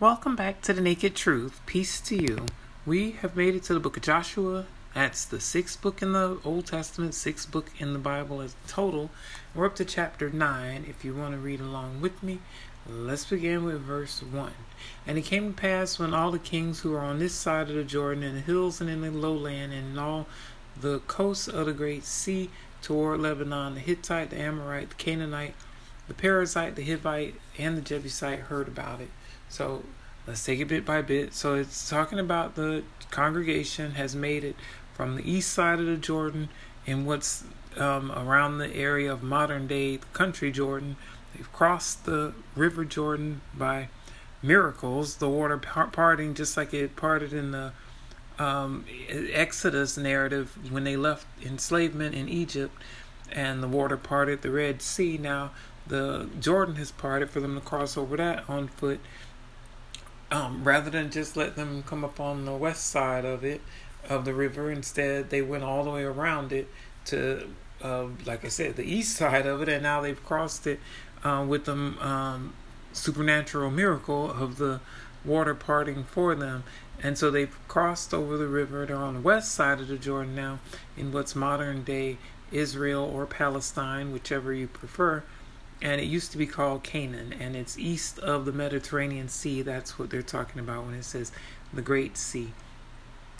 Welcome back to the Naked Truth. Peace to you. We have made it to the book of Joshua. That's the sixth book in the Old Testament, sixth book in the Bible as total. We're up to chapter 9. If you want to read along with me, let's begin with verse 1. And it came to pass when all the kings who were on this side of the Jordan, in the hills and in the lowland, and in all the coasts of the great sea toward Lebanon, the Hittite, the Amorite, the Canaanite, the Perizzite, the Hivite, and the Jebusite heard about it so let's take it bit by bit. So it's talking about the congregation has made it from the east side of the Jordan in what's um, around the area of modern day country Jordan. They've crossed the river Jordan by miracles, the water parting just like it parted in the um, Exodus narrative when they left enslavement in Egypt and the water parted the Red Sea. Now the Jordan has parted for them to cross over that on foot um, rather than just let them come up on the west side of it of the river instead they went all the way around it to uh, like i said the east side of it and now they've crossed it uh, with the um, supernatural miracle of the water parting for them. And so they've crossed over the river they're on the west side of the jordan now in what's modern day israel or palestine whichever you prefer and it used to be called Canaan, and it's east of the Mediterranean Sea. That's what they're talking about when it says the Great Sea.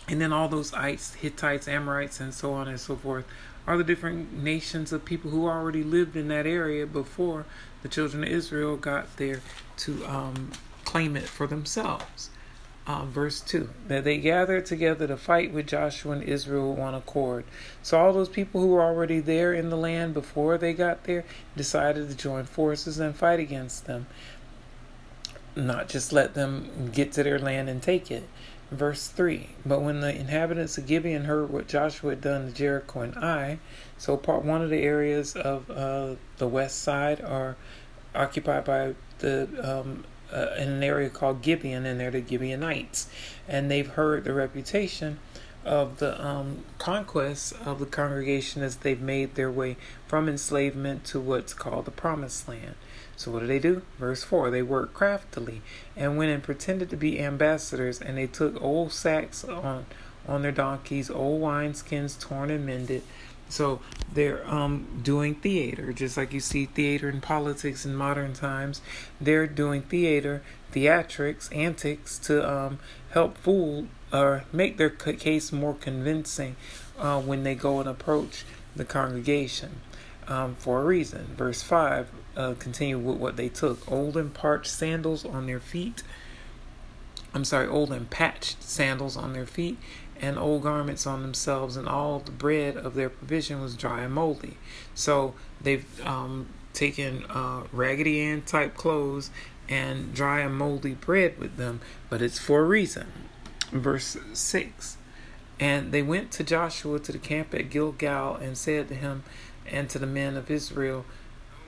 And then all those ites, Hittites, Amorites, and so on and so forth are the different nations of people who already lived in that area before the children of Israel got there to um, claim it for themselves uh, verse 2 that they gathered together to fight with Joshua and Israel with one accord. So, all those people who were already there in the land before they got there decided to join forces and fight against them, not just let them get to their land and take it. Verse 3 But when the inhabitants of Gibeon heard what Joshua had done to Jericho and Ai, so part one of the areas of uh, the west side are occupied by the um, uh, in an area called Gibeon, and they're the Gibeonites, and they've heard the reputation of the um, conquest of the congregation as they've made their way from enslavement to what's called the Promised Land. So what do they do? Verse four: They worked craftily and went and pretended to be ambassadors, and they took old sacks on on their donkeys, old wineskins torn and mended so they're um, doing theater, just like you see theater in politics in modern times. They're doing theater, theatrics, antics to um, help fool or make their case more convincing uh, when they go and approach the congregation um, for a reason. Verse 5 uh, continue with what they took old and parched sandals on their feet. I'm sorry, old and patched sandals on their feet and old garments on themselves, and all the bread of their provision was dry and moldy. So they've um, taken uh, Raggedy Ann type clothes and dry and moldy bread with them, but it's for a reason. Verse 6 And they went to Joshua to the camp at Gilgal and said to him and to the men of Israel,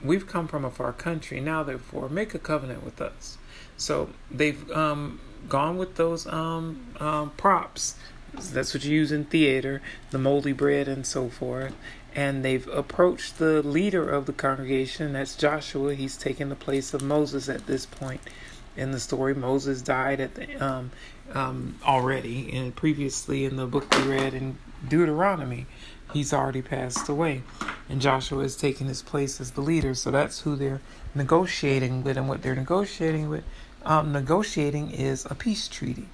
We've come from a far country. Now, therefore, make a covenant with us. So they've um, gone with those um, um, props that's what you use in theater, the moldy bread and so forth. And they've approached the leader of the congregation, that's Joshua. He's taken the place of Moses at this point in the story. Moses died at the, um, um, already, and previously in the book we read in Deuteronomy, he's already passed away. And Joshua has taken his place as the leader. So that's who they're negotiating with. And what they're negotiating with, um, negotiating is a peace treaty.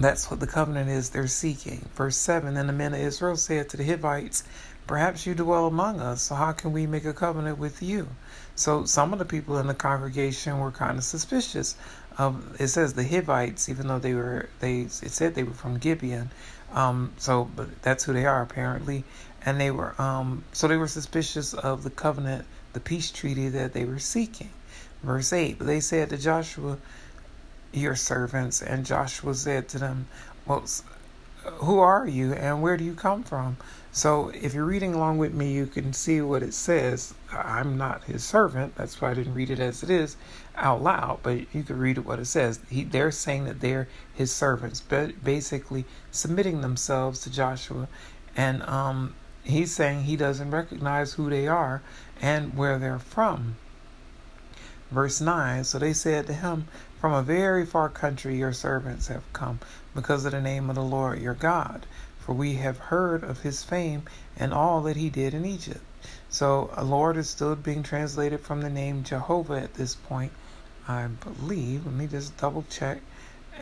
That's what the covenant is they're seeking. Verse 7 Then the men of Israel said to the Hivites, Perhaps you dwell among us, so how can we make a covenant with you? So some of the people in the congregation were kind of suspicious. Of, it says the Hivites, even though they were they it said they were from Gibeon. Um, so but that's who they are apparently. And they were um, so they were suspicious of the covenant, the peace treaty that they were seeking. Verse 8, but they said to Joshua, your servants. And Joshua said to them, Well, who are you and where do you come from? So if you're reading along with me, you can see what it says. I'm not his servant. That's why I didn't read it as it is out loud, but you can read what it says. He, they're saying that they're his servants, but basically submitting themselves to Joshua. And um, he's saying he doesn't recognize who they are and where they're from. Verse 9 So they said to him, From a very far country your servants have come, because of the name of the Lord your God. For we have heard of his fame and all that he did in Egypt. So, Lord is still being translated from the name Jehovah at this point, I believe. Let me just double check.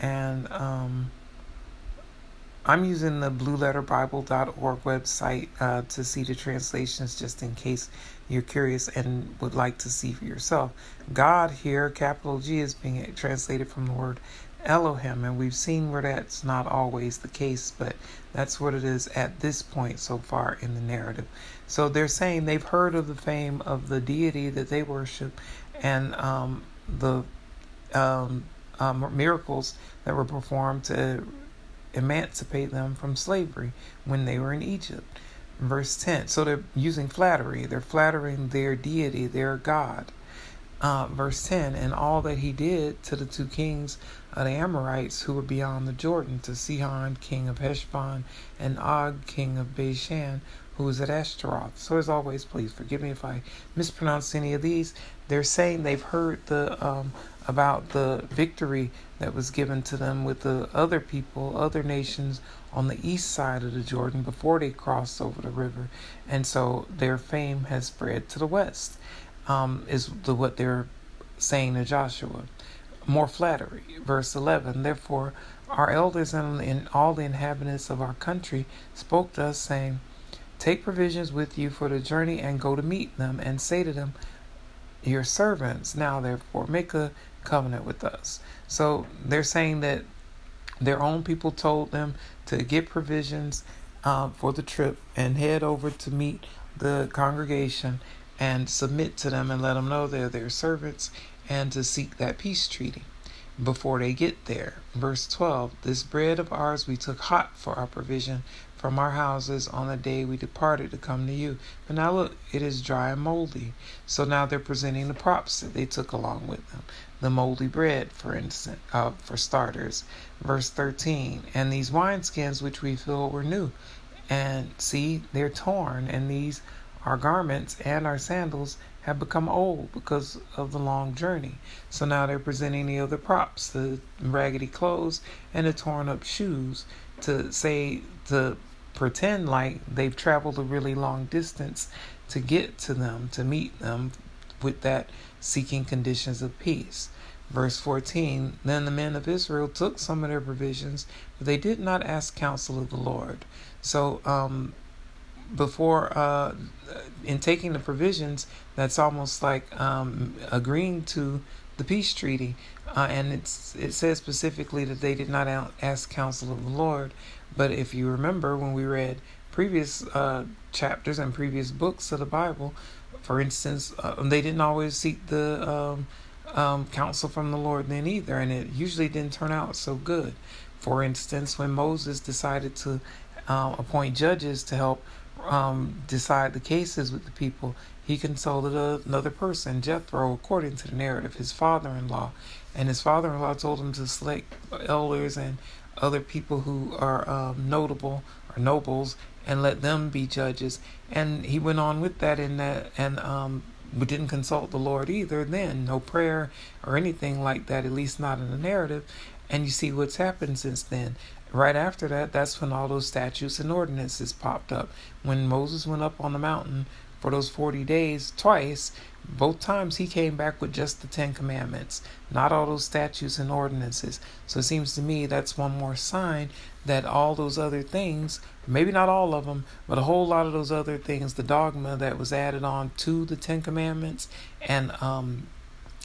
And um, I'm using the blueletterbible.org website uh, to see the translations just in case you're curious and would like to see for yourself. God here, capital G, is being translated from the word Elohim, and we've seen where that's not always the case, but that's what it is at this point so far in the narrative. So they're saying they've heard of the fame of the deity that they worship and um, the um, um, miracles that were performed to emancipate them from slavery when they were in Egypt. Verse 10. So they're using flattery. They're flattering their deity, their God. Uh, verse 10 And all that he did to the two kings of the Amorites who were beyond the Jordan, to Sihon, king of Heshbon, and Og, king of Bashan, who was at Ashtaroth. So, as always, please forgive me if I mispronounce any of these. They're saying they've heard the um, about the victory that was given to them with the other people, other nations on the east side of the Jordan before they crossed over the river, and so their fame has spread to the west. Um, is the what they're saying to Joshua. More flattery. Verse 11. Therefore, our elders and all the inhabitants of our country spoke to us, saying, Take provisions with you for the journey and go to meet them, and say to them, Your servants now, therefore, make a covenant with us. So they're saying that their own people told them to get provisions uh, for the trip and head over to meet the congregation and submit to them and let them know they're their servants and to seek that peace treaty before they get there. Verse 12 This bread of ours we took hot for our provision from our houses on the day we departed to come to you. But now look, it is dry and moldy. So now they're presenting the props that they took along with them. The moldy bread, for instance, uh, for starters. Verse 13, and these wineskins which we filled were new. And see, they're torn, and these our garments and our sandals have become old because of the long journey. So now they're presenting the other props, the raggedy clothes and the torn up shoes to say to pretend like they've traveled a really long distance to get to them, to meet them with that seeking conditions of peace. Verse 14 Then the men of Israel took some of their provisions, but they did not ask counsel of the Lord. So, um, before uh, in taking the provisions, that's almost like um, agreeing to the peace treaty, uh, and it's it says specifically that they did not ask counsel of the Lord. But if you remember when we read previous uh, chapters and previous books of the Bible, for instance, uh, they didn't always seek the um, um, counsel from the Lord then either, and it usually didn't turn out so good. For instance, when Moses decided to uh, appoint judges to help um, decide the cases with the people, he consulted a, another person, Jethro, according to the narrative, his father in law. And his father in law told him to select elders and other people who are um, notable or nobles and let them be judges. And he went on with that in that and um, didn't consult the Lord either then. No prayer or anything like that, at least not in the narrative. And you see what's happened since then. Right after that, that's when all those statutes and ordinances popped up. When Moses went up on the mountain for those 40 days twice, both times he came back with just the Ten Commandments, not all those statutes and ordinances. So it seems to me that's one more sign that all those other things, maybe not all of them, but a whole lot of those other things, the dogma that was added on to the Ten Commandments and um,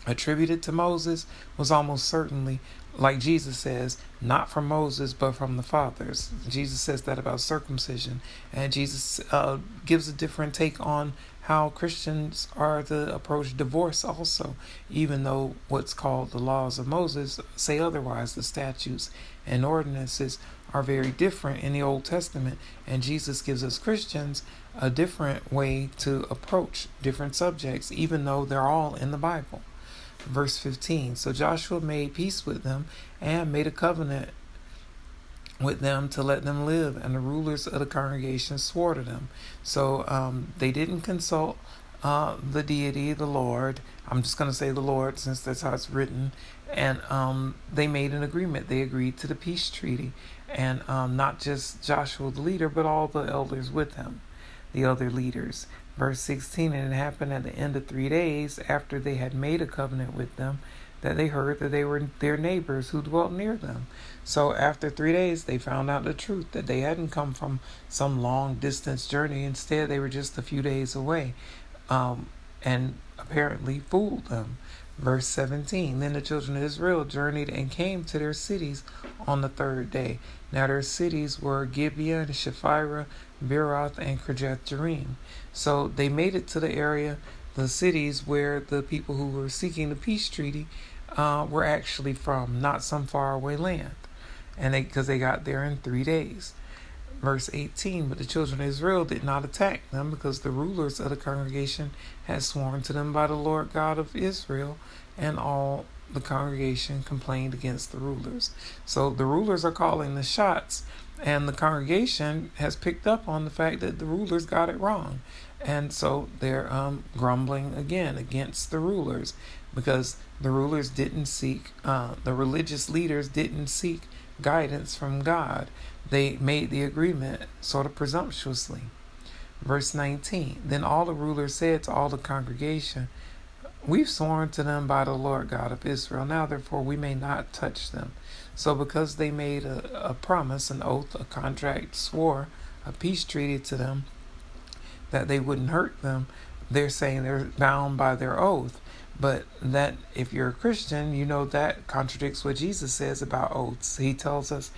attributed to Moses, was almost certainly like Jesus says, not from Moses, but from the fathers. Jesus says that about circumcision. And Jesus uh, gives a different take on how Christians are to approach divorce, also, even though what's called the laws of Moses say otherwise. The statutes and ordinances are very different in the Old Testament. And Jesus gives us Christians a different way to approach different subjects, even though they're all in the Bible. Verse 15 So Joshua made peace with them and made a covenant with them to let them live, and the rulers of the congregation swore to them. So um, they didn't consult uh, the deity, the Lord. I'm just going to say the Lord since that's how it's written. And um, they made an agreement. They agreed to the peace treaty. And um, not just Joshua the leader, but all the elders with him, the other leaders. Verse 16 And it happened at the end of three days after they had made a covenant with them that they heard that they were their neighbors who dwelt near them. So after three days, they found out the truth that they hadn't come from some long distance journey. Instead, they were just a few days away, um, and apparently fooled them. Verse 17 Then the children of Israel journeyed and came to their cities on the third day. Now their cities were Gibeah and Beeroth, and Kirjath Jearim. So they made it to the area, the cities where the people who were seeking the peace treaty uh, were actually from, not some faraway land. And they, because they got there in three days. Verse 18 But the children of Israel did not attack them because the rulers of the congregation had sworn to them by the Lord God of Israel, and all the congregation complained against the rulers. So the rulers are calling the shots, and the congregation has picked up on the fact that the rulers got it wrong. And so they're um, grumbling again against the rulers because the rulers didn't seek, uh, the religious leaders didn't seek guidance from God. They made the agreement sort of presumptuously. Verse 19 Then all the rulers said to all the congregation, We've sworn to them by the Lord God of Israel. Now, therefore, we may not touch them. So, because they made a, a promise, an oath, a contract, swore a peace treaty to them that they wouldn't hurt them, they're saying they're bound by their oath. But that if you're a Christian, you know that contradicts what Jesus says about oaths. He tells us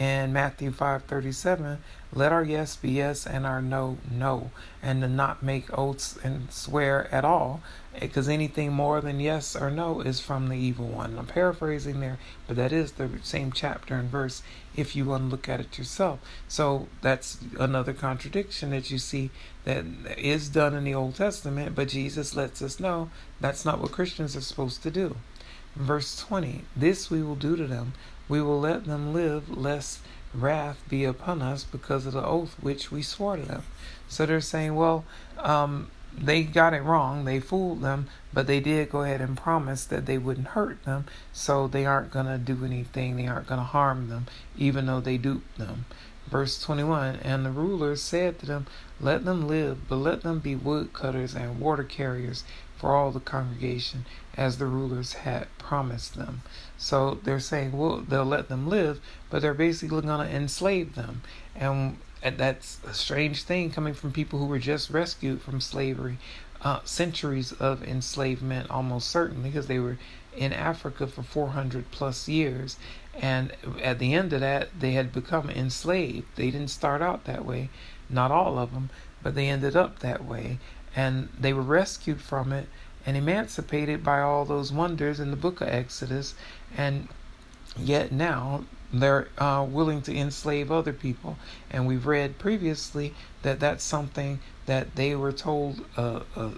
in Matthew 5:37, "Let our yes be yes and our no no, and to not make oaths and swear at all, because anything more than yes or no is from the evil one." I'm paraphrasing there, but that is the same chapter and verse if you want to look at it yourself. So that's another contradiction that you see that is done in the Old Testament, but Jesus lets us know that's not what Christians are supposed to do. Verse 20 This we will do to them we will let them live, lest wrath be upon us because of the oath which we swore to them. So they're saying, well, um, they got it wrong. They fooled them, but they did go ahead and promise that they wouldn't hurt them. So they aren't going to do anything. They aren't going to harm them, even though they duped them. Verse 21 And the rulers said to them, Let them live, but let them be woodcutters and water carriers for all the congregation, as the rulers had promised them. So they're saying, well, they'll let them live, but they're basically going to enslave them. And, and that's a strange thing coming from people who were just rescued from slavery. Uh, centuries of enslavement, almost certainly, because they were in Africa for 400 plus years. And at the end of that, they had become enslaved. They didn't start out that way, not all of them, but they ended up that way and they were rescued from it and emancipated by all those wonders in the book of Exodus, and yet now they're uh, willing to enslave other people. And we've read previously that that's something that they were told, uh, uh,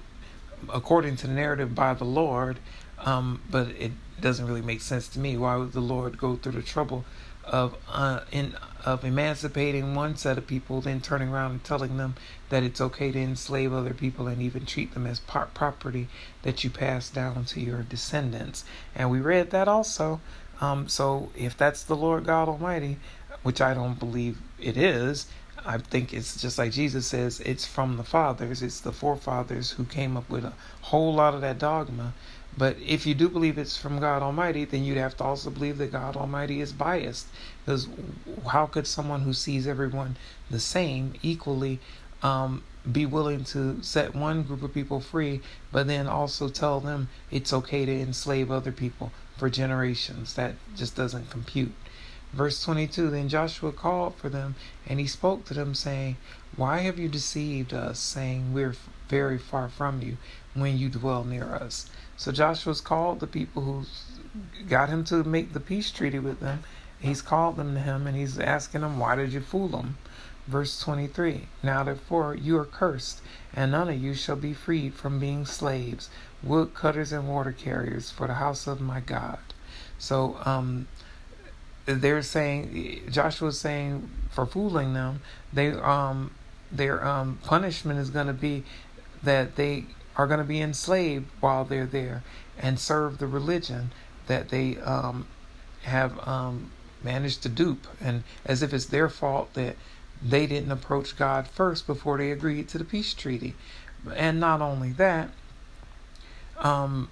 according to the narrative, by the Lord. Um, but it doesn't really make sense to me. Why would the Lord go through the trouble of uh, in of emancipating one set of people, then turning around and telling them that it's okay to enslave other people and even treat them as property that you pass down to your descendants. And we read that also. Um, so if that's the Lord God Almighty, which I don't believe it is, I think it's just like Jesus says, it's from the fathers, it's the forefathers who came up with a whole lot of that dogma but if you do believe it's from God Almighty, then you'd have to also believe that God Almighty is biased. Because how could someone who sees everyone the same equally um, be willing to set one group of people free, but then also tell them it's okay to enslave other people for generations? That just doesn't compute. Verse 22 Then Joshua called for them, and he spoke to them, saying, Why have you deceived us, saying, We're very far from you, when you dwell near us? So Joshua's called the people who got him to make the peace treaty with them. He's called them to him and he's asking them, Why did you fool them? Verse 23 Now therefore you are cursed, and none of you shall be freed from being slaves, wood cutters and water carriers for the house of my God. So um, they're saying, Joshua's saying, for fooling them, they um, their um, punishment is going to be that they are going to be enslaved while they're there and serve the religion that they um, have um, managed to dupe, and as if it's their fault that they didn't approach God first before they agreed to the peace treaty. And not only that, um,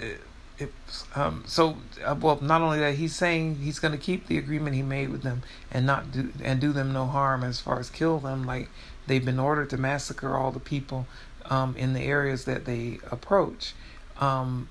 it, it, um, so uh, well, not only that, he's saying he's going to keep the agreement he made with them and not do and do them no harm as far as kill them, like they've been ordered to massacre all the people um, in the areas that they approach. Um,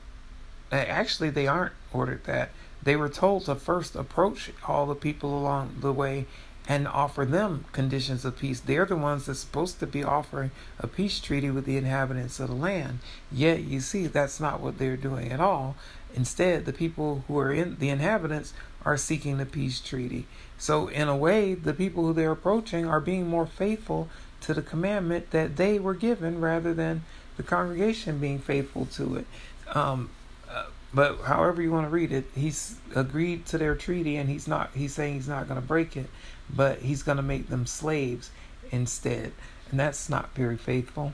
actually, they aren't ordered that. They were told to first approach all the people along the way and offer them conditions of peace. They're the ones that's supposed to be offering a peace treaty with the inhabitants of the land. Yet, you see, that's not what they're doing at all. Instead, the people who are in the inhabitants are seeking the peace treaty. So, in a way, the people who they're approaching are being more faithful to the commandment that they were given rather than the congregation being faithful to it. Um, uh, but however you want to read it, he's agreed to their treaty and he's not, he's saying he's not going to break it, but he's going to make them slaves instead. And that's not very faithful.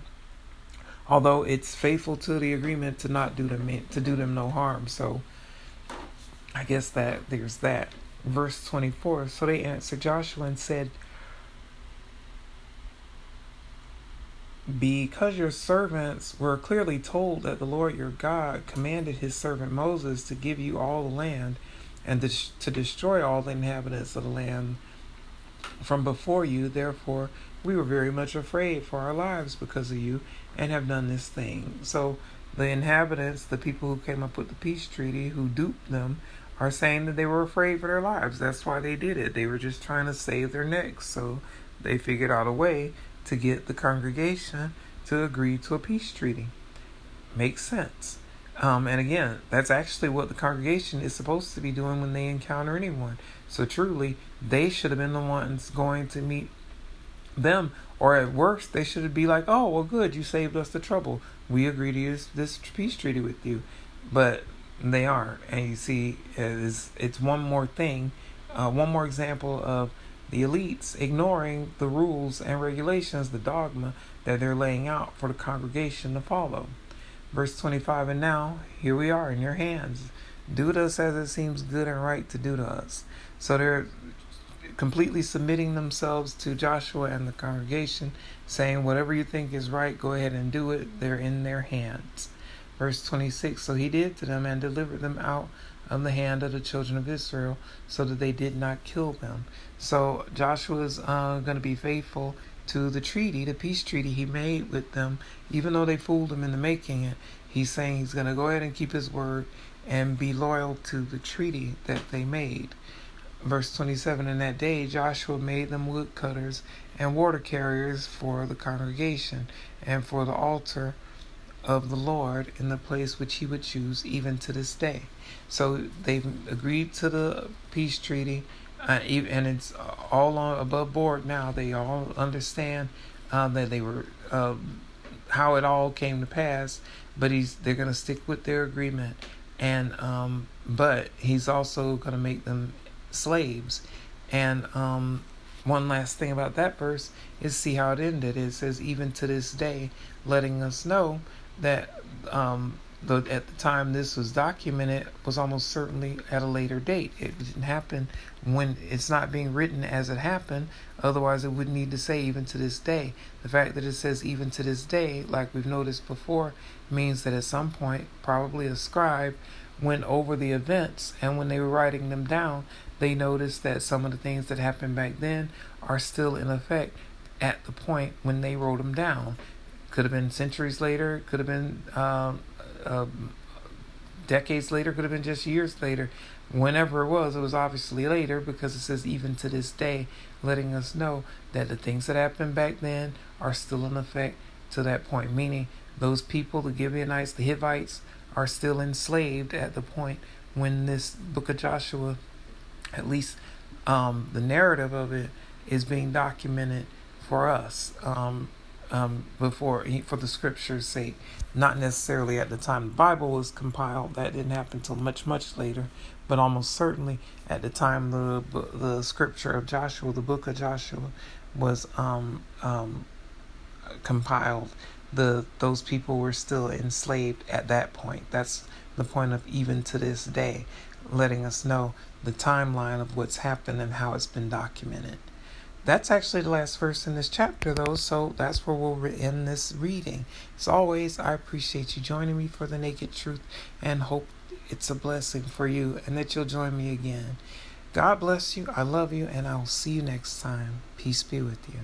Although it's faithful to the agreement to not do them, to do them no harm. So I guess that there's that. Verse 24. So they answered Joshua and said, Because your servants were clearly told that the Lord your God commanded his servant Moses to give you all the land and to destroy all the inhabitants of the land from before you, therefore we were very much afraid for our lives because of you and have done this thing. So the inhabitants, the people who came up with the peace treaty, who duped them, are saying that they were afraid for their lives. That's why they did it. They were just trying to save their necks. So they figured out a way to get the congregation to agree to a peace treaty. Makes sense. Um, and again, that's actually what the congregation is supposed to be doing when they encounter anyone. So truly, they should have been the ones going to meet them, or at worst, they should be like, "Oh, well, good, you saved us the trouble. We agree to use this peace treaty with you," but they aren't. And you see, it's it's one more thing, uh, one more example of the elites ignoring the rules and regulations, the dogma that they're laying out for the congregation to follow. Verse 25, and now here we are in your hands. Do to us as it seems good and right to do to us. So they're completely submitting themselves to Joshua and the congregation, saying, Whatever you think is right, go ahead and do it. They're in their hands. Verse 26 So he did to them and delivered them out of the hand of the children of Israel, so that they did not kill them. So Joshua is uh, going to be faithful to the treaty, the peace treaty he made with them, even though they fooled him into making it. He's saying he's going to go ahead and keep his word and be loyal to the treaty that they made. Verse 27 In that day Joshua made them woodcutters and water carriers for the congregation and for the altar of the Lord in the place which he would choose, even to this day. So they've agreed to the peace treaty, uh, and it's all on above board now. They all understand uh, that they were uh, how it all came to pass, but he's they're to stick with their agreement, and um, but he's also to make them slaves. And um, one last thing about that verse is see how it ended. It says, even to this day, letting us know that um, the, at the time this was documented was almost certainly at a later date. It didn't happen when it's not being written as it happened. Otherwise, it would need to say even to this day. The fact that it says even to this day, like we've noticed before, means that at some point, probably a scribe went over the events, and when they were writing them down, they noticed that some of the things that happened back then are still in effect at the point when they wrote them down. Could have been centuries later, could have been um, uh, decades later, could have been just years later. Whenever it was, it was obviously later because it says even to this day, letting us know that the things that happened back then are still in effect to that point. Meaning, those people, the Gibeonites, the Hivites, are still enslaved at the point when this book of Joshua at least um, the narrative of it is being documented for us um, um, before for the scripture's sake not necessarily at the time the bible was compiled that didn't happen until much much later but almost certainly at the time the the scripture of joshua the book of joshua was um, um, compiled the those people were still enslaved at that point. That's the point of even to this day, letting us know the timeline of what's happened and how it's been documented. That's actually the last verse in this chapter, though, so that's where we'll end this reading. As always, I appreciate you joining me for the Naked Truth and hope it's a blessing for you and that you'll join me again. God bless you. I love you, and I'll see you next time. Peace be with you.